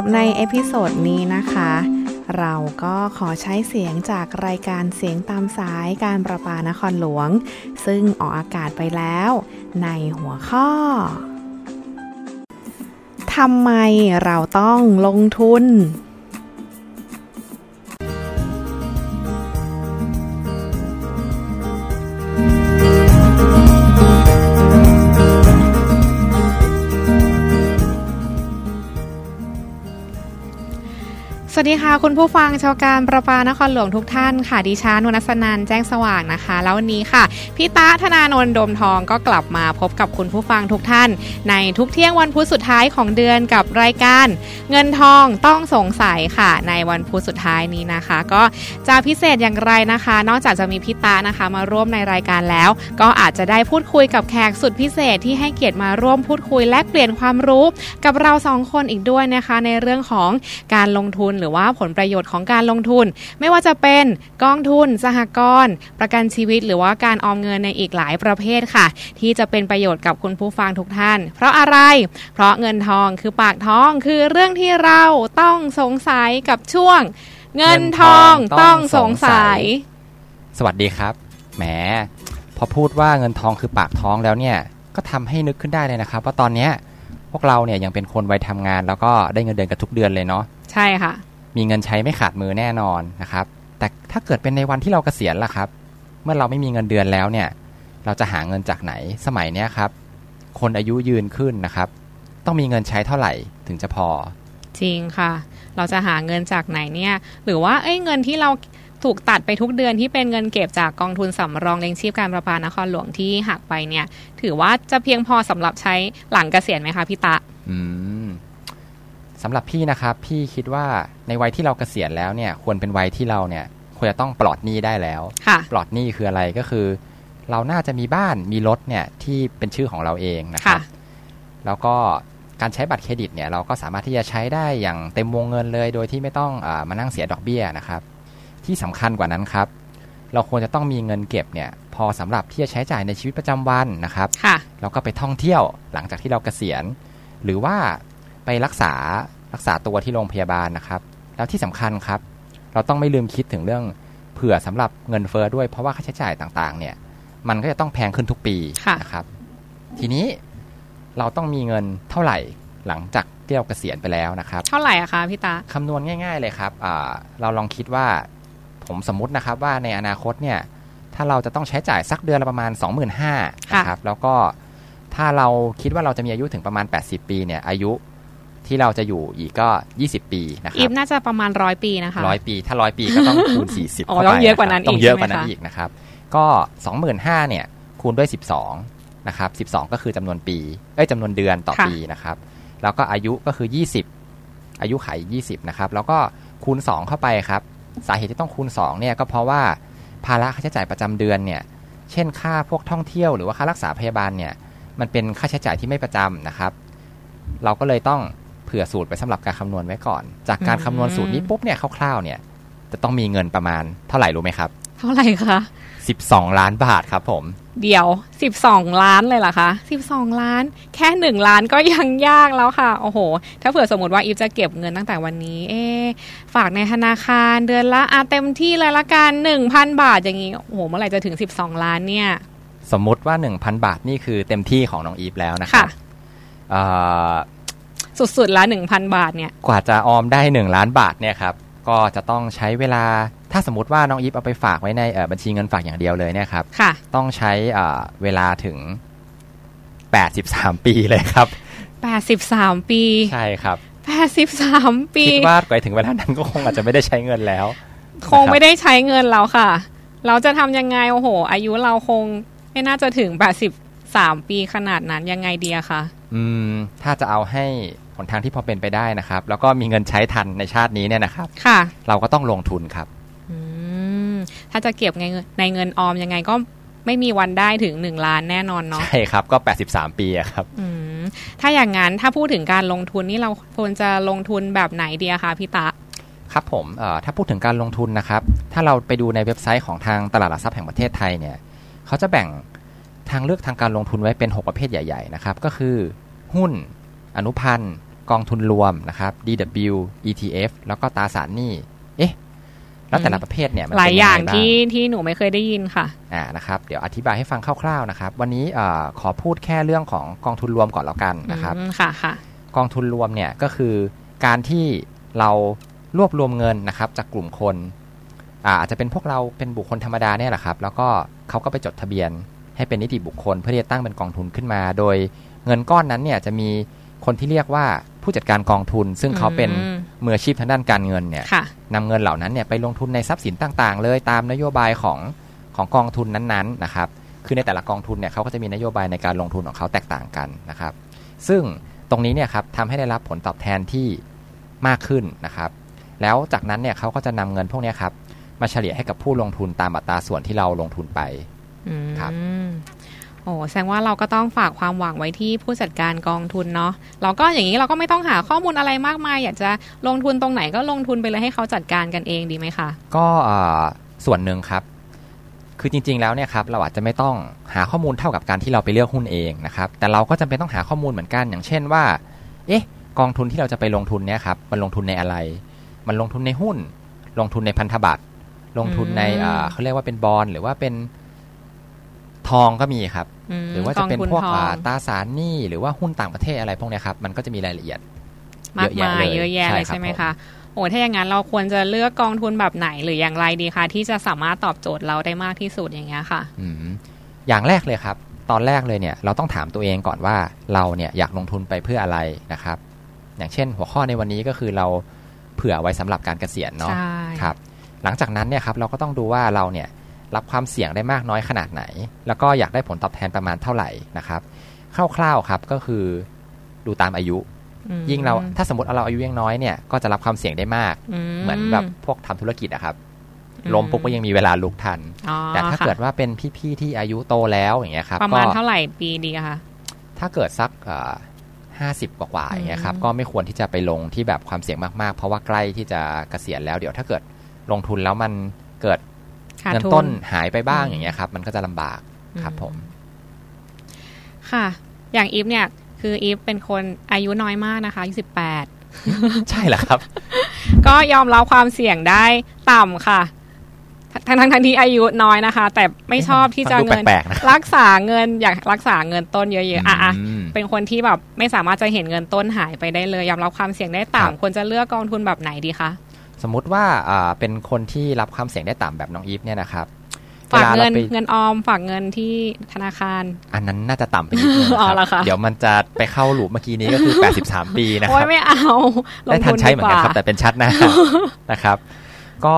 รับใน episode นี้นะคะ เราก็ขอใช้เสียงจากรายการเสียงตามสายการประปานครหลวง ซึ่งออกอากาศไปแล้ว ในหัวข้อทำไมเราต้องลงทุน วัสดีค่ะ คุณผู้ฟังชาวการประปานครหลวงทุกท่านค่ะดิฉันวนัสนันแจ้งสว่างนะคะ แล้ววันนี้ค่ะพี่ตาธนานนท์ดมทองก็กลับมาพบกับคุณผู้ฟังทุกท่าน ในทุกเที่ยงวันพุธสุดท้ายของเดือนกับรายการ เงินทองต้องสงสัยค่ะ ในวันพุธสุดท้ายนี้นะคะ ก็จะพิเศษอย่างไรนะคะ นอกจากจะมีพี่ตานะคะ มาร่วมในรายการแล้ว ก็อาจจะได้พูดคุยกับแขกสุดพิเศษที่ให้เกียรติมาร่วมพูดคุยแลกเปลี่ยนความรู้ กับเราสองคนอีกด้วยนะคะ ในเรื่องของการลงทุนหรือว่าผลประโยชน์ของการลงทุน ไม่ว่าจะเป็นกองทุน สหกรณ์ประกันชีวิต หรือว่าการออมเงินในอีกหลายประเภทค่ะ ที่จะเป็นประโยชน์กับคุณผู้ฟังทุกท่าน เพราะอะไร เพราะเงินทองคือปากท้องคือเรื่องที่เราต้องสงสัยกับช่วง เงินทองต้องสงสัย สวัสดีครับ แหม พอพูดว่าเงินทองคือปากท้องแล้วเนี่ย ก็ทำให้นึกขึ้นได้เลยนะครับ ว่าตอนเนี้ยพวกเราเนี่ยยังเป็นคนวัยทำงานแล้วก็ได้เงินเดือนกันทุกเดือนเลยเนาะใช่ค่ะ มีเงินใช้ไม่ขาดมือแน่นอนนะครับ แต่ถ้าเกิดเป็นในวันที่เราเกษียณล่ะครับ เมื่อเราไม่มีเงินเดือนแล้วเนี่ย เราจะหาเงินจากไหนสมัยเนี้ยครับ คนอายุยืนขึ้นนะครับ ต้องมีเงินใช้เท่าไหร่ถึงจะพอ จริงค่ะ เราจะหาเงินจากไหนเนี่ย หรือว่าเอ้ยเงินที่เราถูกตัดไปทุกเดือนที่เป็นเงินเก็บจากกองทุนสำรองเลี้ยงชีพการประปานครหลวงที่หักไปเนี่ย ถือว่าจะเพียงพอสำหรับใช้หลังเกษียณไหมคะพี่ตะ อืม สำหรับพี่นะครับ พี่คิดว่าในวัยที่เราเกษียณแล้วเนี่ย ควรเป็นวัยที่เราเนี่ยควรจะต้องปลอดหนี้ได้แล้วค่ะปลอดหนี้คืออะไรก็คือ เราน่าจะมีบ้านมีรถเนี่ยที่เป็นชื่อของเราเองนะครับค่ะแล้วก็การใช้บัตรเครดิตเนี่ยเราก็สามารถที่จะใช้ได้อย่างเต็มวงเงินเลย โดยที่ไม่ต้องอามานั่งเสียดอกเบี้ยนะครับ ที่สำคัญกว่านั้นครับ เราควรจะต้องมีเงินเก็บเนี่ยพอสำหรับที่จะใช้จ่ายในชีวิตประจำวันนะครับค่ะแล้วก็ไปท่องเที่ยวหลังจากที่เราเกษียณ หรือว่า ไปรักษารักษาตัวที่โรงพยาบาลนะครับ แล้วที่สำคัญครับ เราต้องไม่ลืมคิดถึงเรื่องเผื่อสำหรับเงินเฟอ้อด้วยเพราะว่าค่าใช้จ่ายต่างๆ เนี่ย มันก็จะต้องแพงขึ้นทุกปีค่ะนะครับ ทีนี้เราต้องมีเงินเท่าไหร่หลังจากที่เราเกษียณไปแล้วนะครับ เท่าไหร่อะคะพี่ตะคำนวณง่าย ๆ เลยครับอ่าเราลองคิดว่าผมสมมุตินะครับว่าในอนาคตเนี่ย ถ้าเราจะต้องใช้จ่ายสักเดือนละประมาณ 25,000นะครับ แล้วก็ถ้าเราคิดว่าเราจะมีอายุถึงประมาณ 80 ปีเนี่ย อายุ ที่เราจะอยู่อีกก็ 20 ปีนะคอีรับฟน่าจะประมาณร้อยปีนะคะร้อยปี ถ้าร้อยปีก็ต้องคูณ 40อ๋อข้าไปต้องเยอะกว่านั้นครับต้องอีกเยอะกว่านั้นใช่ไหมคะอีกนะครับก็ 25,000เนี่ยคูณด้วย 12นะครับ12 ก็คือจำนวนปีเอ้ยจำนวนเดือนต่อปีนะครับ แล้วก็อายุก็คือ 20 อายุไข 20นะครับแล้วก็คูณ 2 เข้าไปครับสาเหตุที่ต้องคูณ2เนี่ยก็เพราะว่าภาระค่าใช้จ่ายประจำเดือนเนี่ยเช่นค่าพวกท่องเที่ยวหรือว่าค่ารักษาพยาบาลเนี่ยมันเป็นค่าใช้จ่ายที่ไม่ประจำนะครับ เราก็เลยต้องเผื่อสูตรไปสำหรับการคำนวณไว้ก่อน จากการคำนวณสูตรนี้ปุ๊บเนี่ยคร่าวๆเนี่ย จะต้องมีเงินประมาณเท่าไหร่รู้ไหมครับ เท่าไหร่คะ12ล้านบาทครับผม เดี๋ยว12ล้านเลยเหรอคะ12ล้าน แค่1ล้านก็ยังยากแล้วค่ะ โอ้โห ถ้าเผื่อสมมติว่าอีฟจะเก็บเงินตั้งแต่วันนี้ เอ๊ะฝากในธนาคารเดือนละอาเต็มที่เลยละกัน1,000บาทอย่างนี้ โอ้โห เมื่อไหร่จะถึง12ล้านเนี่ย สมมุติว่า1,000บาทนี่คือเต็มที่ของน้องอีฟแล้วนะครับค่ะเอ่อ สุดๆละ1,000 บาทเนี่ยกว่าจะออมได้ 1 ล้านบาทเนี่ยครับก็จะต้องใช้เวลาถ้าสมมติว่าน้องอีฟเอาไปฝากไว้ในเอ่อบัญชีเงินฝากอย่างเดียวเลยเนี่ยครับค่ะต้องใช้เอ่อเวลาถึง 83 ปีเลยครับ 83 ปีใช่ครับ83 ปีคิดว่าไปถึงเวลานั้นก็คงอาจจะไม่ได้ใช้เงินแล้ว คงไม่ได้ใช้เงินแล้วค่ะ เราจะทำยังไงโอ้โห อายุเราคงไม่น่าจะถึง 83ปีขนาดนั้นยังไงเดียคะอืมถ้าจะเอาให้หนทางที่พอเป็นไปได้นะครับ แล้วก็มีเงินใช้ทันในชาตินี้เนี่ยนะครับ ค่ะ เราก็ต้องลงทุนครับอืมถ้าจะเก็บในเงินในเงินออมยังไงก็ไม่มีวันได้ถึง1ล้านแน่นอนเนาะใช่ครับก็ 83 ปีอะครับอืมถ้าอย่างนั้นถ้าพูดถึงการลงทุนนี่เราควรจะลงทุนแบบไหนเดียคะพี่ตะครับผมเอ่อถ้าพูดถึงการลงทุนนะครับ ถ้าเราไปดูในเว็บไซต์ของทางตลาดหลักทรัพย์แห่งประเทศไทยเนี่ยเขาจะแบ่ง ทางเลือกทางการลงทุนไว้เป็น 6 ประเภทใหญ่ ๆ นะครับ ก็คือ หุ้น อนุพันธ์กกองทุนรวมนะครับ DW ETF แล้วก็ตราสารหนี้เอ๊ะแล้วแต่ละประเภทเนี่ยมันหลายเป็นอย่างไบ้ที่ที่หนูไม่เคยได้ยินค่ะอ่านะครับเดี๋ยวอธิบายให้ฟังคร่าวๆนะครับ วันนี้เอ่อขอพูดแค่เรื่องของกองทุนรวมก่อนแล้วกันนะครับอืมค่ะค่ะกองทุนรวมเนี่ยก็คือการที่เรารวบรวมเงินนะครับ จากกลุ่มคนอาอาจจะเป็นพวกเราเป็นบุคคลธรรมดาเนี่ยแหละครับ แล้วก็เขาก็ไปจดทะเบียน ให้เป็นนิติบุคคล เพื่อที่จะตั้งเป็นกองทุนขึ้นมา โดยเงินก้อนนั้นเนี่ยจะมีคนที่เรียกว่าผู้จัดการกองทุน ซึ่งเขาเป็นอืมมืออาชีพทางด้านการเงินเนี่ยค่ะนำเงินเหล่านั้นเนี่ยไปลงทุนในทรัพย์สินต่าง ๆ เลยตามนโยบายของของกองทุนนั้นๆนะครับคือในแต่ละกองทุนเนี่ยเขาก็จะมีนโยบายในการลงทุนของเขาแตกต่างกันนะครับ ซึ่งตรงนี้เนี่ยครับทำให้ได้รับผลตอบแทนที่มากขึ้นนะครับ แล้วจากนั้นเนี่ยเขาก็จะนำเงินพวกเนี้ยครับมาเฉลี่ยให้กับผู้ลงทุนตามอัตราส่วนที่เราลงทุนไปอืม ครับโอ้แสดงว่าเราก็ต้องฝากความหวังไว้ที่ผู้จัดการกองทุนเนาะเราก็อย่างนี้เราก็ไม่ต้องหาข้อมูลอะไรมากมาย อยากจะลงทุนตรงไหนก็ลงทุนไปเลยให้เขาจัดการกันเองดีไหมคะ ก็อ่าส่วนหนึ่งครับ คือจริง ๆ แล้วเนี่ยครับเราอาจจะไม่ต้องหาข้อมูลเท่ากับการที่เราไปเลือกหุ้นเองนะครับ แต่เราก็จำเป็นต้องหาข้อมูลเหมือนกัน อย่างเช่นว่า เอ๊ะ กองทุนที่เราจะไปลงทุนเนี่ยครับมันลงทุนในอะไร มันลงทุนในหุ้น ลงทุนในพันธบัตรลงทุนในอืมอ่าเขาเรียกว่าเป็นบอลหรือว่าเป็น ทองก็มีครับมหรือว่าจะเป็นกงทุพวกทองอ่าตราสารหนี้หรือว่าหุ้นต่างประเทศอะไรพวกเนี้ยครับ มันก็จะมีรายละเอียดมากมายเยเยอะอะแยะแยะเลยเลยใช่ใช่ไหมครัคะบโอ้ถ้าอย่างนั้นเราควรจะเลือกกองทุนแบบไหนหรืออย่างไรดีคะที่จะสามารถตอบโจทย์เราได้มากที่สุดอย่างเงี้ยค่ะอืมอย่างแรกเลยครับ ตอนแรกเลยเนี่ยเราต้องถามตัวเองก่อนว่าเราเนี่ยอยากลงทุนไปเพื่ออะไรนะครับ อย่างเช่น หัวข้อในวันนี้ก็คือเราเผื่อไว้สำหรับการเกษียณเนาะใช่ครับ หลังจากนั้นเนี่ยครับเราก็ต้องดูว่าเราเนี่ย รับความเสี่ยงได้มากน้อยขนาดไหน แล้วก็อยากได้ผลตอบแทนประมาณเท่าไหร่นะครับคร่าวๆครับก็คือดูตามอายุ ยิ่งเราถ้าสมมติเราอายุยังน้อยเนี่ยก็จะรับความเสี่ยงได้มาก เหมือนแบบพวกทำธุรกิจอะครับล้มปุ๊บก็ยังมีเวลาลุกทันอ๋อแต่ถ้าค่ะเกิดว่าเป็นพี่ๆที่อายุโตแล้วอย่างเงี้ยครับประมาณก็เท่าไหร่ปีดีอะคะถ้าเกิดสักห้าสิบกว่าๆอย่างเงี้ยครับอืมก็ไม่ควรที่จะไปลงที่แบบความเสี่ยงมากๆ เพราะว่าใกล้ที่จะเกษียณแล้วเดี๋ยวถ้าเกิดลงทุนแล้วมันเกิดขาด เงินทุต้นหายไปบ้างอืมอย่างเงี้ยครับ มันก็จะลำบากครับผม ค่ะ อย่างอีฟเนี่ย คืออีฟเป็นคนอายุน้อยมากนะคะอายุสิบแปดใช่แหละครับ ก็ยอมรับความเสี่ยงได้ต่ำค่ะทั้งทั้งทั้งที่อายุน้อยนะคะ แต่ไม่ชอบที่จะฟังดูเงินแปลกๆนะครับรักษาเงินอยากรักษาเงินต้นเยอะๆอะอะมเป็นคนที่แบบไม่สามารถจะเห็นเงินต้นหายไปได้เลยยอมรับความเสี่ยงได้ครับต่ำควรจะเลือกกองทุนแบบไหนดีคะ สมมุติว่าอ่าเป็นคนที่รับความเสี่ยงได้ต่ำแบบน้องอีฟเนี่ยนะครับฝากวลเงินไปเงินออมฝากเงินที่ธนาคาร อันนั้นน่าจะต่ำไปนิดนึงอ๋อคเหรรัอคะเดี๋ยวมันจะไปเข้าหลูปเมื่อกี้นี้ก็คือ 83 ปีนะคโอ้ยรับไม่เอาลได้งทัทุนนใช้ดีเหมือนกกันว่าครับ แต่เป็นชัดหน้านะครับ ก็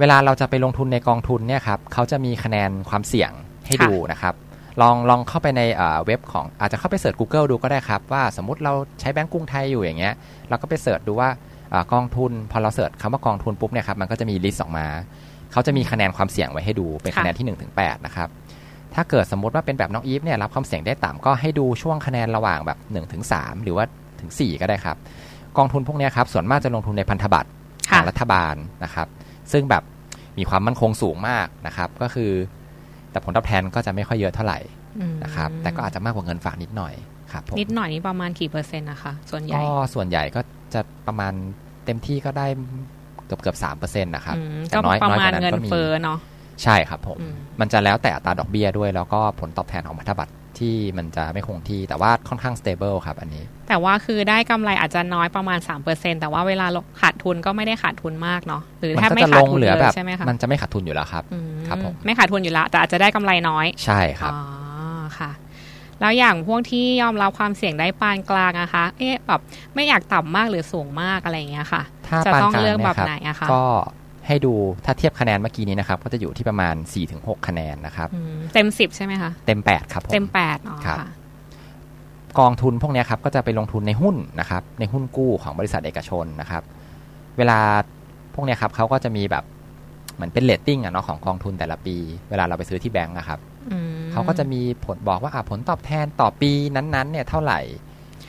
เวลาเราจะไปลงทุนในกองทุนเนี่ยครับเขาจะมีคะแนนความเสี่ยงให้ค่ะดูนะครับ ลองลองเข้าไปในเอ่อเว็บของอาจจะเข้าไปเสิร์ช Google ดูก็ได้ครับ ว่าสมมติเราใช้แบงก์กรุงไทยอยู่อย่างเงี้ยเราก็ไปเสิร์ชดูว่าเอ่อ กองทุนพอเราเสิร์ชคำว่ากองทุนปุ๊บเนี่ยครับมันก็จะมีลิสต์ออกมา เขาจะมีคะแนนความเสี่ยงไว้ให้ดูเป็นคะแนนที่1นถึงแนะครับถ้าเกิดสมมติว่าเป็นแบบน้องอีฟเนี่ยรับความเสี่ยงได้ต่ำก็ให้ดูช่วงคะแนนระหว่างแบบ1นถึงสหรือว่าถึง 4 ก็ได้ครับ กองทุนพวกเนี้ยครับส่วนมากจะลงทุนในพันธบัตรขค่ะองรัฐบาลนะครับ ซึ่งแบบมีความมั่นคงสูงมากนะครับก็คือ แต่ผลตอบแทนก็จะไม่ค่อยเยอะเท่าไหร่อืมนะครับแต่ก็อาจจะมากกว่าเงินฝากนิดหน่อยครับผมนิดหน่อยนี่ประมาณกี่เปอร์เซ็นต์นะคะส่วนใหญ่ก็ส่วนใหญ่ก็จะประมาณ เต็มที่ก็ได้เกือบเกือบสามเปอร์เซ็นต์นะครับอืมแต่ก็น้อยประน้อยกมาณว่านั้นเงินก็มีเฟ้อเนาะใช่ครับผมอืมมันจะแล้วแต่อัตราดอกเบี้ยด้วย แล้วก็ผลตอบแทนของพันธบัตรที่มันจะไม่คงที่แต่ว่าค่อนข้าง stable ครับอันนี้ แต่ว่าคือได้กำไรอาจจะน้อยประมาณ 3%แต่ว่าเวลาขาดทุนก็ไม่ได้ขาดทุนมากเนาะหรือมัแทบก็ไม่จะขาลดงทุนเหลือเลแบยบใช่ไหมคะมันจะไม่ขาดทุนอยู่แล้วครับอืมครับผมไม่ขาดทุนอยู่ละแต่อาจจะได้กำไรน้อย ใช่ครับอ๋อค่ะ แล้วอย่างพวกที่ยอมรับความเสี่ยงได้ปานกลางนะคะ เอ๊ะแบบไม่อยากต่ำมากหรือสูงมากอะไรอย่างเงี้ยค่ะถ้าจะปานต้องกลางเลือกเนี่แบยบครับไหนอะคะก็ให้ดูถ้าเทียบคะแนนเมื่อกี้นี้นะครับก็จะอยู่ที่ประมาณ 4-6 คะแนนนะครับอืมเต็มสิบใช่ไหมคะ เต็ม 8 ครับผมเต็มแปดอ๋อครับค่ะกองทุนพวกเนี้ยครับก็จะไปลงทุนในหุ้นนะครับในหุ้นกู้ของบริษัทเอกชนนะครับ เวลาพวกเนี้ยครับเขาก็จะมีแบบเหมือนเป็นเลตติ้งอะเนาะของกองทุนแต่ละปี เวลาเราไปซื้อที่แบงก์นะครับอืม เขาก็จะมีผลบอกว่าอะผลตอบแทนต่อปีนั้นๆ เนี่ยเท่าไหร่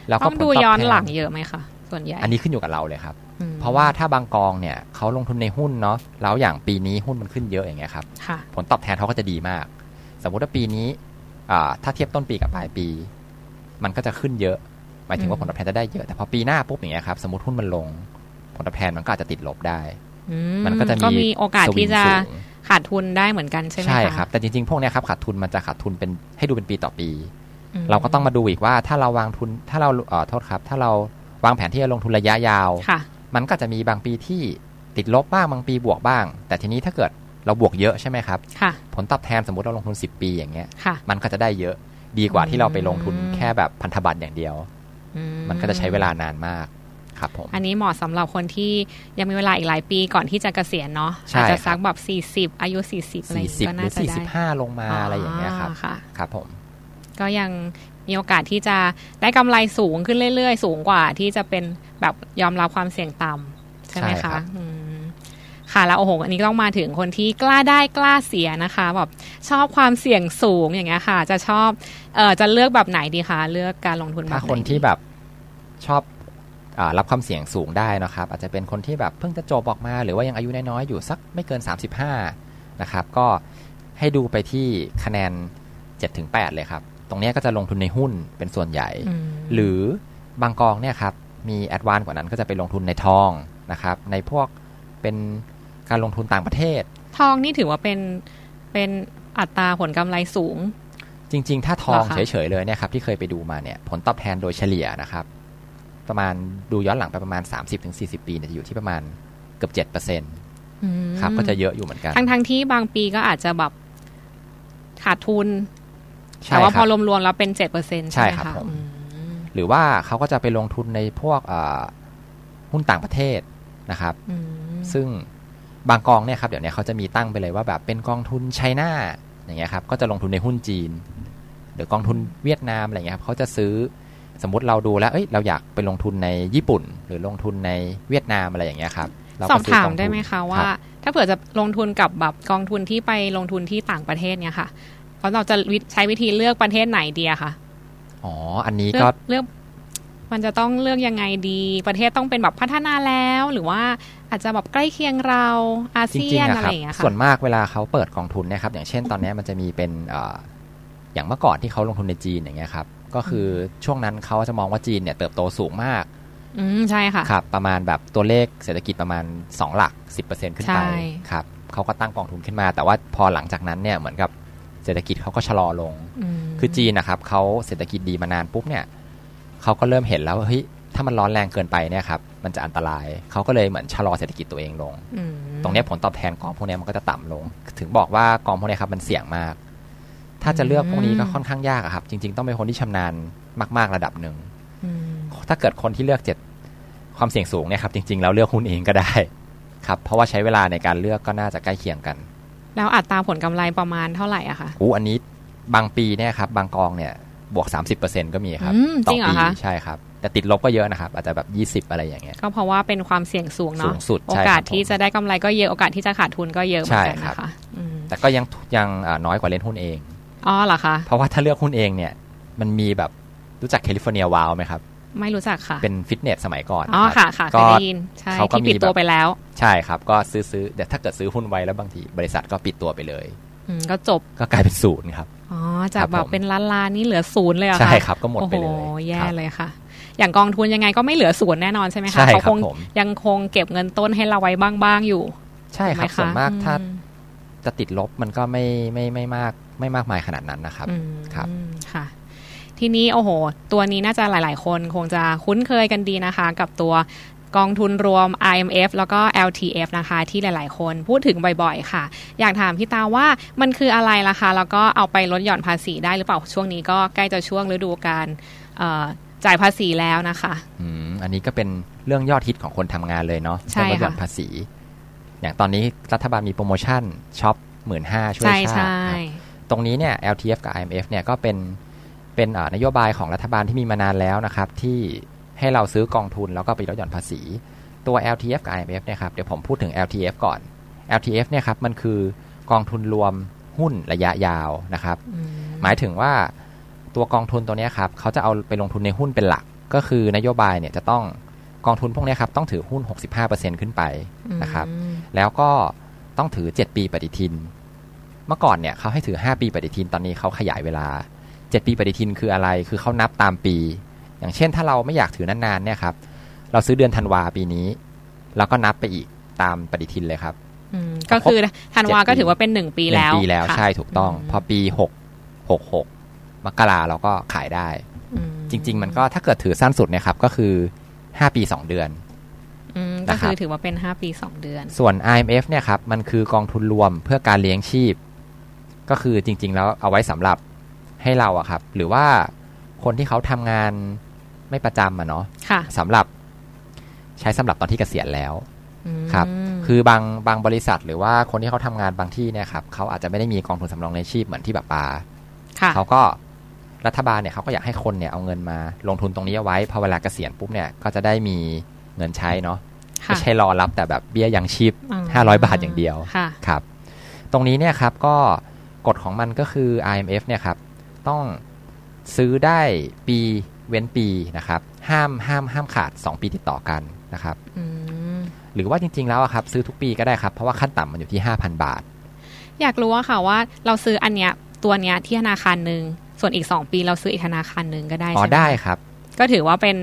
แล้วก็ต้องผลดูตอบย้อนแทหลังเยอะไหมคะส่วนใหญ่อันนี้ขึ้นอยู่กับเราเลยครับอืมเพราะว่าถ้าบางกองเนี่ยเขาลงทุนในหุ้นเนาะแล้วอย่างปีนี้หุ้นมันขึ้นเยอะอย่างเงี้ยครับค่ะผลตอบแทนเขาก็จะดีมาก สมมุติว่าปีนี้อ่าถ้าเทียบต้นปีกับปลายปี มันก็จะขึ้นเยอะ หมายถึงว่าผลตอบแทนจะได้เยอะแต่พอปีหน้าปุ๊บอย่างเงี้ยครับสมมติหุ้นมันลง ผลตอบแทนมันก็อาจจะติดลบได้อืมันก็จะมีก็มีโอกาสสวิที่งจะสูง ขาดทุนได้เหมือนกันใช่ไหมคะใช่ครับ แต่จริงๆ พวกเนี้ยครับขาดทุนมันจะขาดทุนเป็นให้ดูเป็นปีต่อปีอืมเราก็ต้องมาดูอีกว่าถ้าเราวางทุนถ้าเราเอ่อโทษครับ ถ้าเราวางแผนที่จะลงทุนระยะยาวค่ะมันก็จะมีบางปีที่ติดลบบ้างบางปีบวกบ้าง แต่ทีนี้ถ้าเกิดเราบวกเยอะใช่ไหมครับค่ะผลตอบแทนสมมติเราลงทุน 10 ปีอย่างเงี้ยค่ะมันก็จะได้เยอะดีกว่าที่เราไปลงทุนอืมแค่แบบพันธบัตรอย่างเดียวอืมันก็จะใช้เวลานานมาก ครับผมอันนี้เหมาะสำหรับคนที่ยังมีเวลาอีกหลายปีก่อนที่จะเกษียณเนาะใช่อาจจะครับสักแบบ 40 อายุ 40 อะไรอย่าง40เงี้ยก็หรืน่าอจะได้45 ลงมาอะไรอย่างเงี้ยครับค่ะครับผมก็ยังมีโอกาสที่จะได้กำไรสูงขึ้นเรื่อยๆ สูงกว่าที่จะเป็นแบบยอมรับความเสี่ยงต่ำใช่ไหมใช่ครัคะบอืมค่ะแล้วโอ้โหอันนี้ก็ต้องมาถึงคนที่กล้าได้กล้าเสียนะคะแบบชอบความเสี่ยงสูงอย่างเงี้ยค่ะ จะชอบเออจะเลือกแบบไหนดีคะเลือกการลงทุนแบบถ้าไหนคนที่แบบชอบอา รับความเสี่ยงสูงได้นะครับ อาจจะเป็นคนที่แบบเพิ่งจะจบออกมา หรือว่ายังอายุน้อยๆอยู่สักไม่เกิน 35 นะครับ ก็ให้ดูไปที่คะแนน 7-8 เลยครับ ตรงเนี้ยก็จะลงทุนในหุ้นเป็นส่วนใหญ่อืมหรือบางกองเนี่ยครับมีแอดวานกว่านั้นก็จะไปลงทุนในทองนะครับ ในพวกเป็นการลงทุนต่างประเทศ ทองนี่ถือว่าเป็นเป็นอัตราผลกำไรสูง จริง ๆ ถ้าทองเหรอคะเฉยๆเลยเนี่ยครับที่เคยไปดูมาเนี่ยผลตอบแทนโดยเฉลี่ยนะครับ ประมาณดูย้อนหลังไปประมาณ 30-40 ปีเนี่ยจะอยู่ที่ประมาณเกือบ7%ครับก็จะเยอะอยู่เหมือนกัน ทั้งทั้งๆที่บางปีก็อาจจะแบบขาดทุนใช่แต่ว่าคพอรับรวมๆแล้วเป็นเจ็ดเปอร์เซ็นต์ใช่ใช่ไหมครับคะผมอืมหรือว่าเขาก็จะไปลงทุนในพวกเอ่อหุ้นต่างประเทศนะครับอืมซึ่งบางกองเนี่ยครับเดี๋ยวนี้เขาจะมีตั้งไปเลยว่าแบบเป็นกองทุนไชน่าอย่างเงี้ยครับ ก็จะลงทุนในหุ้นจีน หรือกองทุนเวียดนามอะไรเงี้ยครับเขาจะซื้อ สมมติเราดูแล้วเอ้ยเราอยากไปลงทุนในญี่ปุ่น หรือลงทุนในเวียดนามอะไรอย่างเงี้ยครับเรสก็อบซื้ถามกงทุนได้ไหมคะว่ารับถ้าเผื่อจะลงทุนกับแบบกองทุนที่ไปลงทุนที่ต่างประเทศเนี่ยค่ะเพราะเราจะวิใช้วิธีเลือกประเทศไหนดีอะคะอ๋ออันนี้เลืก็อกเลือกมันจะต้องเลือกยังไงดี ประเทศต้องเป็นแบบพัฒนาแล้ว หรือว่าอาจจะแบบใกล้เคียงเราอาจเซีริยงนๆอะอะคไรรับอย่างเงี้ยค่ะส่วนมากเวลาเขาเปิดกองทุนเนะครับ อย่างเช่นตอนนี้มันจะมีเป็นเอ่ออย่างเมื่อก่อนที่เขาลงทุนในจีนอย่างเงี้ยครับ ก็คือช่วงนั้นเขาจะมองว่าจีนเนี่ยเติบโตสูงมากอืมใช่ค่ะครับ ประมาณแบบตัวเลขเศรษฐกิจประมาณ 2 หลัก 10%ขึ้นไปใช่ครับเขาก็ตั้งกองทุนขึ้นมา แต่ว่าพอหลังจากนั้นเนี่ยเหมือนกับเศรษฐกิจเขาก็ชะลอลงมคือจีนนะครับเขาเศรษฐกิจดีมานานปุ๊บเนี่ยเขาก็เริ่มเห็นแล้วว่าเฮ้ยถ้ามันร้อนแรงเกินไปเนี่ยครับมันจะอันตรายเขาก็เลยเหมือนชะลอเศรษฐกิจตัวเองลงอืมตรงเนี้ยผลตอบแทนกองพวกเนี้ยมันก็จะต่ำลง ถึงบอกว่ากองพวกเนี้ยครับมันเสี่ยงมาก ถ้าจะเลือกพวกนี้ก็ค่อนข้างยากอะครับ จริง ๆ ต้องเป็นคนที่ชำนาญมาก ๆ ระดับหนึ่งอืมถ้าเกิดคนที่เลือกเจ็ดความเสี่ยงสูงเนี่ยครับ จริง ๆ แล้วเลือกหุ้นเองก็ได้ครับ เพราะว่าใช้เวลาในการเลือกก็น่าจะใกล้เคียงกัน แล้วอัตราผลกำไรประมาณเท่าไหร่อะคะอู้อันนี้บางปีเนี่ยครับ บางกองเนี่ยบวก 30%ก็มีครับอืมต่จริงเหรอปีคะใช่ครับ แต่ติดลบก็เยอะนะครับ อาจจะแบบ 20 อะไรอย่างเงี้ย ก็เพราะว่าเป็นความเสี่ยงสูงสูเนาะงสุดโอใช่กาสครับที่ผมจะได้กำไรก็เยอะ โอกาสที่จะขาดทุนก็เยอะเหมือนกันใช่ครับนะคะอืมแต่ก็ยังยังอ่าน้อยกว่าเล่นหุ้นเอง อ๋อเหรอคะ เพราะว่าถ้าเลือกหุ้นเองเนี่ย มันมีแบบรู้จักแคลิฟอร์เนียวาวไหมครับ ไม่รู้จักค่ะ เป็นฟิตเนสสมัยก่อนอ๋อรับค่ะค่ะเคก็ยได้ยินใช่เขาก็ที่ปิดมีตัวแบบไปแล้ว ใช่ครับ ก็ซื้อซื้อแต่ถ้าเกิดซื้อหุ้นไว้แล้วบางทีบริษัทก็ปิดตัวไปเลยอืมก็จบก็กลายเป็นศูนย์ครับอ๋อจากครับแบบผมเป็นล้านล้านๆนี่เหลือศูนย์เลยเหรอะใช่ครับก็หมดไปเลยโอ้โหแย่ครับเลยค่ะ อย่างกองทุนยังไงก็ไม่เหลือศูนย์แน่นอนใช่ไหมคะใช่เขาครัคบงผมยังคงเก็บเงินต้นให้เราไว้บ้างๆอยู่ ใช่ครับถูส่วนไหมากถ้าอืมจะติดลบมันก็ไม่ไม่ไม่มาก ไม่มากมายขนาดนั้นนะครับอืมครับค่ะ ทีนี้โอ้โห ตัวนี้น่าจะหลาย ๆ คนคงจะคุ้นเคยกันดีนะคะ กับตัวกองทุนรวม IMF แล้วก็ LTF นะคะ ที่หลาย ๆ คนพูดถึงบ่อย ๆ ค่ะ อยากถามพี่ตาว่ามันคืออะไรล่ะคะ แล้วก็เอาไปลดหย่อนภาษีได้หรือเปล่าช่วงนี้ก็ใกล้จะช่วงฤดูการเอ่อจ่ายภาษีแล้วนะคะอืมอันนี้ก็เป็นเรื่องยอดฮิตของคนทำงานเลยเนาะใช่เรื่องลดหย่อนค่ะภาษี อย่างตอนนี้รัฐบาลมีโปรโมชั่นช็อปหมื่นห้าช่วยใช่ชาใช่ติครับ ตรงนี้เนี่ย LTF กับ IMF เนี่ยก็เป็นเป็นอ่านโยบายของรัฐบาลที่มีมานานแล้วนะครับ ที่ให้เราซื้อกองทุนแล้วก็ไปลดหย่อนภาษี ตัว LTF กับ IMF เนี่ยครับเดี๋ยวผมพูดถึง LTF ก่อน LTF เนี่ยครับมันคือกองทุนรวมหุ้นระยะยาวนะครับอืมหมายถึงว่าตัวกองทุนตัวเนี้ยครับเขาจะเอาไปลงทุนในหุ้นเป็นหลัก ก็คือนโยบายเนี่ยจะต้องกองทุนพวกเนี้ยครับต้องถือหุ้น 65%ขึ้นไปนะครับอืมแล้วก็ต้องถือ 7 ปีปฏิทิน เมื่อก่อนเนี่ยเขาให้ถือ 5 ปีปฏิทินตอนนี้เขาขยายเวลา 7 ปีปฏิทินคืออะไรคือเขานับตามปี อย่างเช่น ถ้าเราไม่อยากถือนานๆเนี่ยครับเราซื้อเดือนธันวาปีนี้แล้วก็นับไปอีกตามปฏิทินเลยครับอืมก็คือธันวาก็ถือว่าเป็นหนึ่งปีหนึ่แล้งวปีแล้วค่ะใช่ถูกต้องอืมพอปีหกหกหกมกราเราก็ขายได้อืมจริง ๆ มันก็ถ้าเกิดถือสั้นสุดเนี่ยครับ ก็คือห้าปีสองเดือนอืมก็นะครับคือถือว่าเป็นห้าปีสองเดือน ส่วน IMF เนี่ยครับ มันคือกองทุนรวมเพื่อการเลี้ยงชีพ ก็คือจริง ๆ แล้วเอาไว้สำหรับให้เราอะครับ หรือว่าคนที่เขาทำงานไม่ประจำอะเนาะค่ะสำหรับใช้สำหรับตอนที่เกษียณแล้วมครับ คือบางบางบริษัท หรือว่าคนที่เขาทำงานบางที่เนี่ยครับเขาอาจจะไม่ได้มีกองทุนสำรองเลี้ยงชีพเหมือนที่แบบปาค่ะเขาก็รัฐบาลเนี่ยเขาก็อยากให้คนเนี่ยเอาเงินมาลงทุนตรงนี้เอาไว้พอเวลาเกษียณปุ๊บเนี่ยก็จะได้มีเงินใช้เนาะค่ะไม่ใช่รอรับแต่แบบเบี้ยยังชีพอืม500บาทอย่างเดียวค่ะครับ ตรงนี้เนี่ยครับก็ กฎของมันก็คือ IMF เนี่ยครับต้องซื้อได้ปีเว้นปีนะครับ ห้ามห้ามห้ามขาด 2 ปีติดต่อกันนะครับอืมหรือว่าจริง ๆ แล้วอะครับซื้อทุกปีก็ได้ครับ เพราะว่าขั้นต่ำมันอยู่ที่ 5,000 บาท อยากรู้ว่าค่ะว่าเราซื้ออันเนี้ยตัวเนี้ยที่ธนาคารหนึ่งส่วนอีกสองปีเราซื้ออีกธนาคารหนึ่งก็ได้อ๋อใช่ไหมได้ครับ ก็ถือว่าเป็น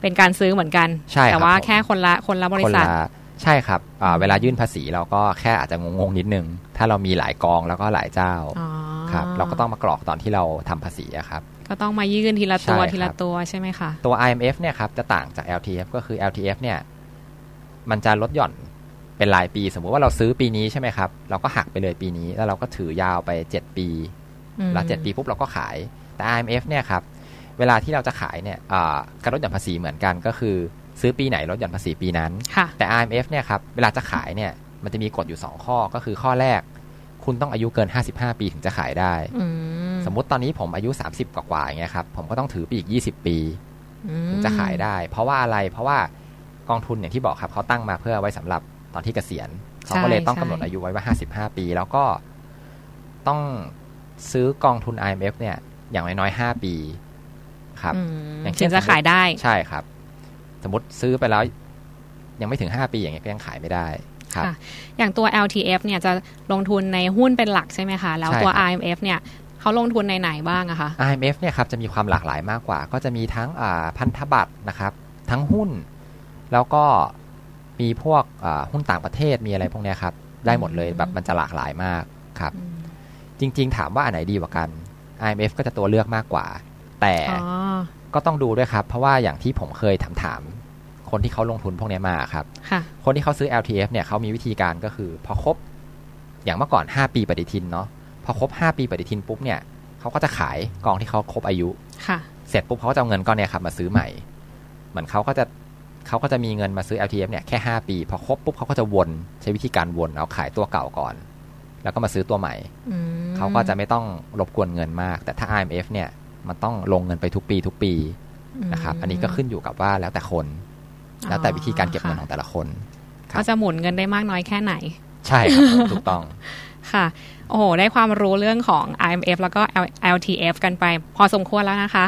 เป็นการซื้อเหมือนกันใช่ครับแต่ว่าผมแค่คนละคนละบริคนษัทละ ใช่ครับอ่าเวลายื่นภาษีเราก็แค่อาจจะงงๆนิดนึง ถ้าเรามีหลายกองแล้วก็หลายเจ้าอ๋อครับเราก็ต้องมากรอกตอนที่เราทำภาษีอะครับก็ต้องมายื่นทีละตัวใช่ครับทีละตัวใช่ไหมคะ ตัว IMF เนี่ยครับจะต่างจาก LTF ก็คือ LTF เนี่ยมันจะลดหย่อนเป็นรายปี สมมุติว่าเราซื้อปีนี้ใช่ไหมครับ เราก็หักไปเลยปีนี้แล้วเราก็ถือยาวไป 7 ปีอืมแล้ว 7 ปีปุ๊บเราก็ขายแต่ IMF เนี่ยครับเวลาที่เราจะขายเนี่ยอ่าการลดหย่อนภาษีเหมือนกันก็คือ ซื้อปีไหนลดหย่อนภาษีปีนั้นค่ะแต่ IMF เนี่ยครับเวลาจะขายเนี่ยมันจะมีกฎอยู่ 2 ข้อก็คือข้อแรก คุณต้องอายุเกิน 55 ปีถึงจะขายได้อืมสมมุติตอนนี้ผมอายุ 30 กว่าๆอย่างเงี้ยครับผมก็ต้องถือไปอีก 20 ปีอืมถึงจะขายได้ เพราะว่าอะไรเพราะว่ากองทุนอย่างที่บอกครับเขาตั้งมาเพื่อไว้สำหรับตอนที่เกษียณเขาก็เลยต้องกำหนดอายุไว้ว่า 55 ปี แล้วก็ต้องซื้อกองทุน IMF เนี่ยอย่างน้อยๆ5ปี ครับอืมอย่างเช่ถึนงจะขายได้ใช่ครับ สมมติซื้อไปแล้วยังไม่ถึง 5 ปีอย่างเงี้ยก็ยังขายไม่ได้ครับค่ะอย่างตัว LTF เนี่ยจะลงทุนในหุ้นเป็นหลักใช่ไหมคะ แล้วตัวใช่ครับ IMF เนี่ยเขาลงทุนในไหนบ้างอะคะ IMF เนี่ยครับจะมีความหลากหลายมากกว่า ก็จะมีทั้งอ่าพันธบัตรนะครับ ทั้งหุ้น แล้วก็มีพวกอ่าหุ้นต่างประเทศมีอะไรพวกเนี้ยครับ ได้หมดเลยอืมแบบมันจะหลากหลายมากครับอืมจริง ๆ ถามว่าอันไหนดีกว่ากัน IMF ก็จะตัวเลือกมากกว่า แต่อ๋อ ก็ต้องดูด้วยครับ เพราะว่าอย่างที่ผมเคยถามถามๆคนที่เขาลงทุนพวกเนี้ยมาครับค่ะคนที่เขาซื้อ LTF เนี่ยเขามีวิธีการก็คือ พอครบ อย่างเมื่อก่อน 5 ปีปฏิทินเนาะพอครบ 5 ปีปฏิทินปุ๊บเนี่ยเขาก็จะขายกองที่เขาครบอายุค่ะเสร็จปุ๊บเขาก็จะเอาเงินก้อนเนี้ยครับมาซื้อใหม่ เหมือนเขาก็จะเขาก็จะมีเงินมาซื้อ LTF เนี่ยแค่ 5 ปี พอครบปุ๊บเขาก็จะวนใช้วิธีการวนเอาขายตัวเก่าก่อน แล้วก็มาซื้อตัวใหม่อืมเขาก็จะไม่ต้องรบกวนเงินมาก แต่ถ้า IMF เนี่ย มันต้องลงเงินไปทุกปีทุกปีนะครับ อันนี้ก็ขึ้นอยู่กับว่าแล้วแต่คน แล้วแต่วิธีการเก็บเงินของแต่ละคนครับก็จะหมุนเงินได้มากน้อยแค่ไหน ใช่ครับผมถูกต้องค่ะ โอ้โห ได้ความรู้เรื่องของ IMF แล้วก็ LTF กันไป พอสมควรแล้วนะคะ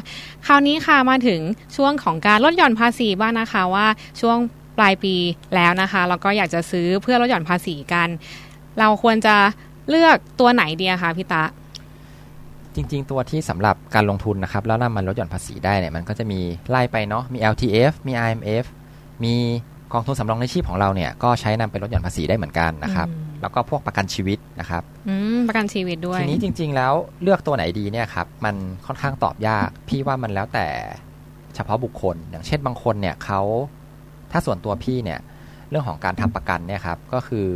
คราวนี้ค่ะมาถึงช่วงของการลดหย่อนภาษีบ้างนะคะว่าช่วงปลายปีแล้วนะคะ แล้วก็อยากจะซื้อเพื่อลดหย่อนภาษีกัน เราควรจะเลือกตัวไหนดีอะคะพี่ตะ จริง ๆ ตัวที่สำหรับการลงทุนนะครับ แล้วนำมันลดหย่อนภาษีได้เนี่ยมันก็จะมีไล่ไปเนาะมี LTF มี IMF มีกองทุนสำรองในชีพของเราเนี่ยก็ใช้นำไปลดหย่อนภาษีได้เหมือนกันนะครับอืมแล้วก็พวกประกันชีวิตนะครับอืมประกันชีวิตด้วยทีนี้จริง ๆ แล้วเลือกตัวไหนดีเนี่ยครับมันค่อนข้างตอบยาก พี่ว่ามันแล้วแต่เฉพาะบุคคล อย่างเช่นบางคนเนี่ยเขาถ้าส่วนตัวพี่เนี่ยเรื่องของการทำประกันเนี่ยครับก็คือ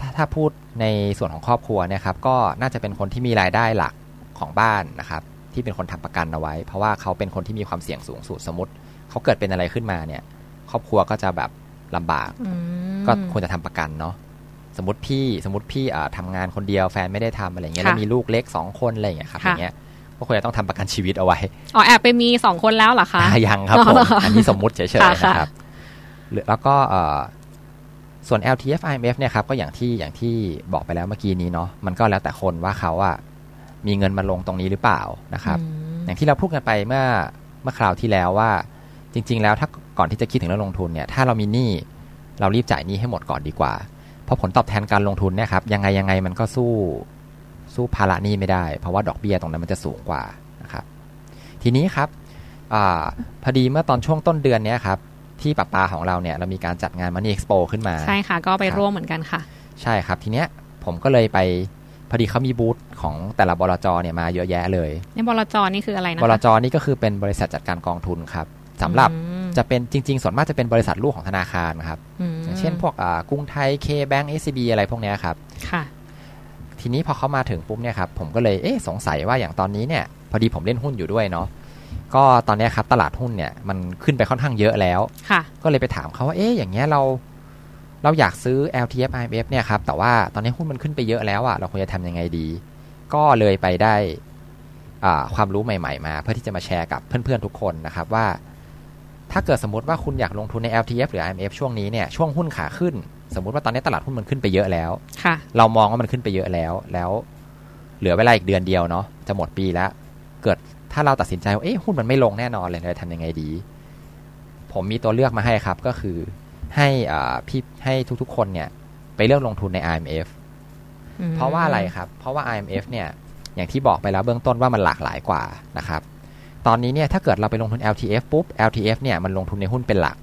ถ้าถ้าพูดในส่วนของครอบครัวเนี่ยครับก็น่าจะเป็นคนที่มีรายได้หลัก ของบ้านนะครับที่เป็นคนทำประกันเอาไว้ เพราะว่าเขาเป็นคนที่มีความเสี่ยงสูงสุดสมมติเขาเกิดเป็นอะไรขึ้นมาเนี่ยครอบครัวก็จะแบบลำบากอืมก็ควรจะทำประกันเนาะสมมติพี่สมมติพี่อ่าทำงานคนเดียวแฟนไม่ได้ทำอะไรเงี้ยค่ะแล้วมีลูกเล็กสองคนอะไรอย่างเงี้ยครับค่ะอย่างเงี้ยก็ควรจะต้องทำประกันชีวิตเอาไว้อ๋อแอบไปมีสองคนแล้วเหรอคะอ่ายังครับผมอันนี้สมมุติเฉยๆค่ะนะครับหรือแล้วก็เอ่อส่วน LTF IMF เนี่ยครับก็อย่างที่อย่างที่บอกไปแล้วเมื่อกี้นี้เนาะมันก็แล้วแต่คนว่าเขาอะ มีเงินมาลงตรงนี้หรือเปล่านะครับอืมอย่างที่เราพูดกันไปเมื่อเมื่อคราวที่แล้วว่าจริง ๆ แล้วถ้าก่อนที่จะคิดถึงเรื่องลงทุนเนี่ยถ้าเรามีหนี้เรารีบจ่ายหนี้ให้หมดก่อนดีกว่า เพราะผลตอบแทนการลงทุนเนี่ยครับยังไงยังไงมันก็สู้สู้ภาระหนี้ไม่ได้ เพราะว่าดอกเบี้ยตรงนั้นมันจะสูงกว่านะครับ ทีนี้ครับอ่าพอดีเมื่อตอนช่วงต้นเดือนเนี้ยครับที่ปะปาของเราเนี่ยเรามีการจัดงานมันนี่เอ็กซ์โปขึ้นมา ใช่ค่ะ ก็ไปครับร่วมเหมือนกันค่ะ ใช่ครับ ทีเนี้ยผมก็เลยไป พอดีเขามีบูธของแต่ละบลจเนี่ยมาเยอะแยะเลยในบลจนี่คืออะไรนะบคะลจนี่ก็คือเป็นบริษัทจัดการกองทุนครับสำหรับอืมจะเป็นจริง ๆ ส่วนมากจะเป็นบริษัทลูกของธนาคารครับอืมอย่างเช่นพวกอ่ากรุงไทยเคแบงก์เอชบีอะไรพวกเนี้ยครับค่ะ ทีนี้พอเขามาถึงปุ๊บเนี่ยครับผมก็เลยเอ๊ะสงสัยว่าอย่างตอนนี้เนี่ย พอดีผมเล่นหุ้นอยู่ด้วยเนาะก็ตอนเนี้ยครับตลาดหุ้นเนี่ยมันขึ้นไปค่อนข้างเยอะแล้วค่ะก็เลยไปถามเขาว่าเอ๊ะอย่างเงี้ยเรา เราอยากซื้อ LTF IMF เนี่ยครับ แต่ว่าตอนนี้หุ้นมันขึ้นไปเยอะแล้วอะเราควรจะทำยังไงดี ก็เลยไปได้อ่าความรู้ใหม่ๆ มา เพื่อที่จะมาแชร์กับเพื่อนๆทุกคนนะครับว่า ถ้าเกิดสมมติว่าคุณอยากลงทุนใน LTF หรือ IMF ช่วงนี้เนี่ยช่วงหุ้นขาขึ้น สมมติว่าตอนนี้ตลาดหุ้นมันขึ้นไปเยอะแล้วค่ะเรามองว่ามันขึ้นไปเยอะแล้วแล้ว เหลือเวลาอีกเดือนเดียวเนาะจะหมดปีแล้ว เกิดถ้าเราตัดสินใจว่าเอ๊ะหุ้นมันไม่ลงแน่นอนเลยเราจะทำยังไงดี ผมมีตัวเลือกมาให้ครับก็คือ ให้อ่าพี่ให้ทุกๆ คนเนี่ย ไปเลือกลงทุนใน IMF อืมเพราะว่าอะไรครับ เพราะว่า IMF เนี่ย อย่างที่บอกไปแล้วเบื้องต้นว่ามันหลากหลายกว่านะครับ ตอนนี้เนี่ยถ้าเกิดเราไปลงทุน LTF ปุ๊บ LTF เนี่ยมันลงทุนในหุ้นเป็นหลัก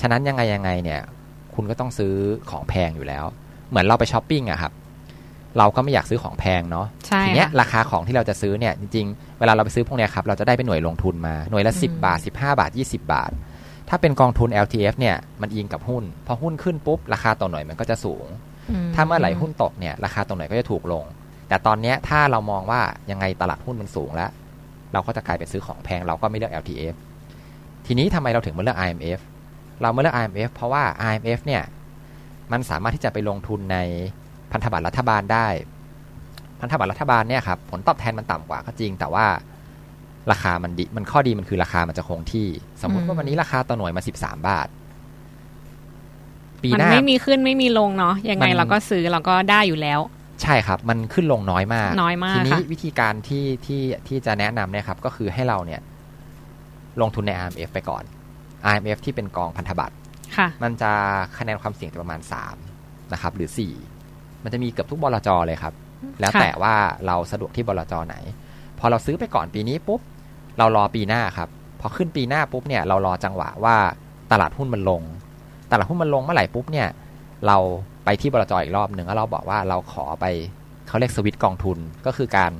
ฉะนั้นยังไงยังไงเนี่ย คุณก็ต้องซื้อของแพงอยู่แล้ว เหมือนเราไปช้อปปิ้งอะครับ เราก็ไม่อยากซื้อของแพงเนาะใช่ทีเนี้ยค่ะราคาของที่เราจะซื้อเนี่ยจริงๆ เวลาเราไปซื้อพวกเนี้ยครับ เราจะได้เป็นหน่วยลงทุนมา หน่วยละ 10 บาท 15 บาท 20 บาท ถ้าเป็นกองทุน LTF เนี่ยมันอิงกับหุ้น พอหุ้นขึ้นปุ๊บราคาต่อหน่วยมันก็จะสูง ถ้าเมื่อไหร่หุ้นตกเนี่ยราคาตรงไหนก็จะถูกลง แต่ตอนเนี้ยถ้าเรามองว่ายังไงตลาดหุ้นมันสูงแล้ว เราก็จะกลายเป็นซื้อของแพงเราก็ไม่เลือก LTF ทีนี้ทำไมเราถึงมาเลือก IMF เรามาเลือก IMF เพราะว่า IMF เนี่ยมันสามารถที่จะไปลงทุนในพันธบัตรรัฐบาลได้ พันธบัตรรัฐบาลเนี่ยครับผลตอบแทนมันต่ำกว่าก็จริง แต่ว่า ราคามันดีมันข้อดีมันคือราคามันจะคงที่ สมมุติว่าวันนี้ราคาต่อหน่วยมา13บาท ปีมันหน้าไม่มีขึ้นไม่มีลงเนาะยังไงมันเราก็ซื้อเราก็ได้อยู่แล้ว ใช่ครับ มันขึ้นลงน้อยมากน้อยมากทีนี้ค่ะวิธีการที่ที่ที่จะแนะนำเนี่ยครับ ก็คือให้เราเนี่ย ลงทุนใน IMF ไปก่อน IMF ที่เป็นกองพันธบัตรค่ะมันจะคะแนนความเสี่ยงจะประมาณ3นะครับ หรือ4มันจะมีเกือบทุกบลจเลยครับ แล้วค่ะแต่ว่าเราสะดวกที่บลจไหน พอเราซื้อไปก่อนปีนี้ปุ๊บ เรารอปีหน้าครับ พอขึ้นปีหน้าปุ๊บเนี่ยเรารอจังหวะว่าตลาดหุ้นมันลง ตลาดหุ้นมันลงเมื่อไหร่ปุ๊บเนี่ยเราไปที่บลจอีกรอบหนึ่งแล้วเราบอกว่าเราขอไปเขาเรียกสวิตช์กองทุนก็คือการ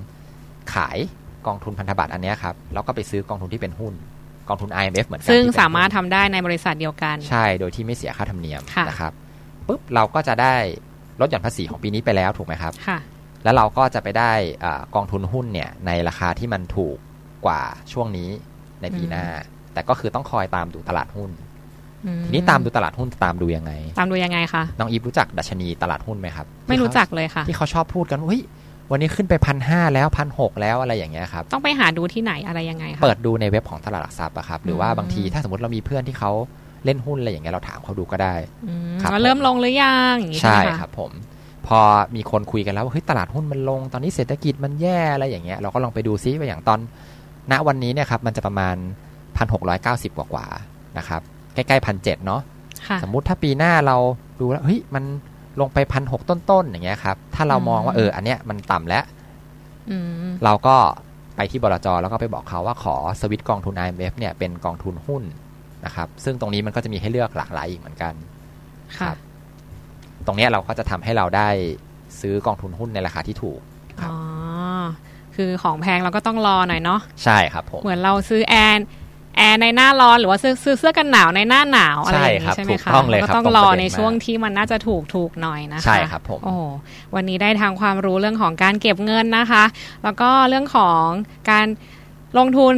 ขายกองทุนพันธบัตรอันเนี้ยครับแล้วก็ไปซื้อกองทุนที่เป็นหุ้นกองทุน IMF เหมือนกันซึ่งที่เป็นสามารถหุ้นทำได้ในบริษัทเดียวกัน ใช่โดยที่ไม่เสียค่าธรรมเนียมค่ะนะครับปุ๊บเราก็จะได้ลดหย่อนภาษีของปีนี้ไปแล้วถูกไหมครับค่ะแล้วเราก็จะไปได้อากองทุนหุ้นเนี่ยในราคาที่มันถูก กว่าช่วงนี้ในปีหน้า แต่ก็คือต้องคอยตามดูตลาดหุ้นอืทีนี้ตามดูตลาดหุ้นตามดูยังไง ตามดูยังไงคะน้องอีฟรู้จักดัชนีตลาดหุ้นไหมครับ ไม่รู้จักเลยค่ะ ที่เขาชอบพูดกันว่าเฮ้ยวันนี้ขึ้นไปพันห้าแล้วพันหกแล้วอะไรอย่างเงี้ยครับ ต้องไปหาดูที่ไหนอะไรยังไงคะเปิดดูในเว็บของตลาดหลักทรัพย์อะครับ หรือว่าอืมบางทีถ้าสมมติเรามีเพื่อนที่เขาเล่นหุ้นอะไรอย่างเงี้ยเราถามเขาดูก็ได้อืมครับว่าเริ่มลงหรือยังอย่างงี้ใช่ไหมะครับ ผม พอมีคนคุยกันแล้วว่าเฮ้ยตลาดหุ้นมันลง ตอนนี้เศรษฐกิจมันแย่อะไรอย่างเงี้ยเราก็ลองไปดูซิว่าอย่างตอน ณวันนี้เนี่ยครับมันจะประมาณ 1,690 กว่ากว่าๆนะครับใกล้ๆพันเเนาะค่ะสมมุติถ้าปีหน้าเราดูแล้วเฮ้ยมันลงไปพันหต้นๆอย่างเงี้ยครับ ถ้าเรามองว่าอืมเอออันเนี้ยมันต่ำแล้วอืมเราก็ไปที่บลจแล้วก็ไปบอกเขาว่าขอสวิตช์กองทุน IMF เนี่ยเป็นกองทุนหุ้นนะครับ ซึ่งตรงนี้มันก็จะมีให้เลือกหลากหลายอีกเหมือนกันคค่ะรับ ตรงเนี้ยเราก็จะทำให้เราได้ซื้อกองทุนหุ้นในราคาที่ถูกครับอ๋อ คือของแพงเราก็ต้องรอหน่อยเนาะใช่ครับผมเหมือนเราซื้อแอร์แอร์ในหน้าร้อนหรือว่าซื้อซื้อเสื้อกันหนาวในหน้าหนาวอะไรอย่างใช่ครันี้บใช่ไหมถูกคะต้องเลยก็ครับต้องตรงรอประเด็นในช่วงมากที่มันน่าจะถูกถูกหน่อยนะคะใช่ครับผมโอ้วันนี้ได้ทางความรู้เรื่องของการเก็บเงินนะคะ แล้วก็เรื่องของการลงทุน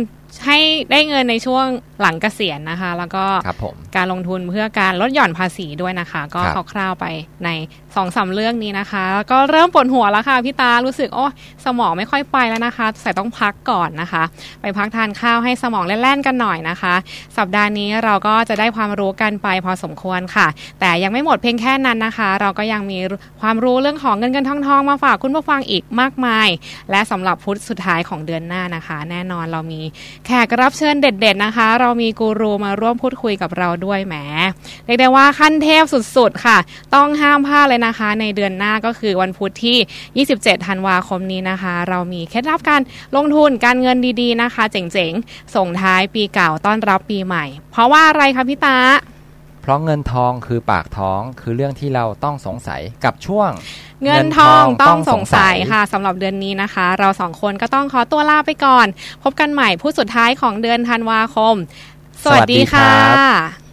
ให้ได้เงินในช่วงหลังเกษียณนะคะ แล้วก็ครับผมการลงทุนเพื่อการลดหย่อนภาษีด้วยนะคะ ก็ครับคร่าวๆไปในสองสามเรื่องนี้นะคะแล้วก็เริ่มปวดหัวแล้วค่ะพี่ตารู้สึกโอ้สมองไม่ค่อยไปแล้วนะคะใส่ต้องพักก่อนนะคะ ไปพักทานข้าวให้สมองแล่นๆกันหน่อยนะคะ สัปดาห์นี้เราก็จะได้ความรู้กันไปพอสมควรค่ะ แต่ยังไม่หมดเพียงแค่นั้นนะคะ เราก็ยังมีความรู้เรื่องของเงินเงินทองทองมาฝากคุณผู้ฟังอีกมากมาย และสำหรับพุธสุดท้ายของเดือนหน้านะคะ แน่นอนเรามีแขกรับเชิญเด็ด ๆนะคะ เรามีกูรูมาร่วมพูดคุยกับเราด้วยแหมเรียกได้ว่าขั้นเทพสุดๆค่ะ ต้องห้ามพลาดเลยนะคะ ในเดือนหน้าก็คือวันพุธที่ 27 ธันวาคมนี้นะคะ เรามีเคล็ดลับการลงทุนการเงินดีๆนะคะ เจ๋งๆ ส่งท้ายปีเก่าต้อนรับปีใหม่ เพราะว่าอะไรคะพี่ตาเพราะเงินทองคือปากท้องคือเรื่องที่เราต้องสงสัยกับช่วงเงินทองต้องสงสัยค่ะสำหรับเดือนนี้นะคะ เราสองคนก็ต้องขอตัวลาไปก่อน พบกันใหม่ผู้สุดท้ายของเดือนธันวาคม สวัสดีค่ะ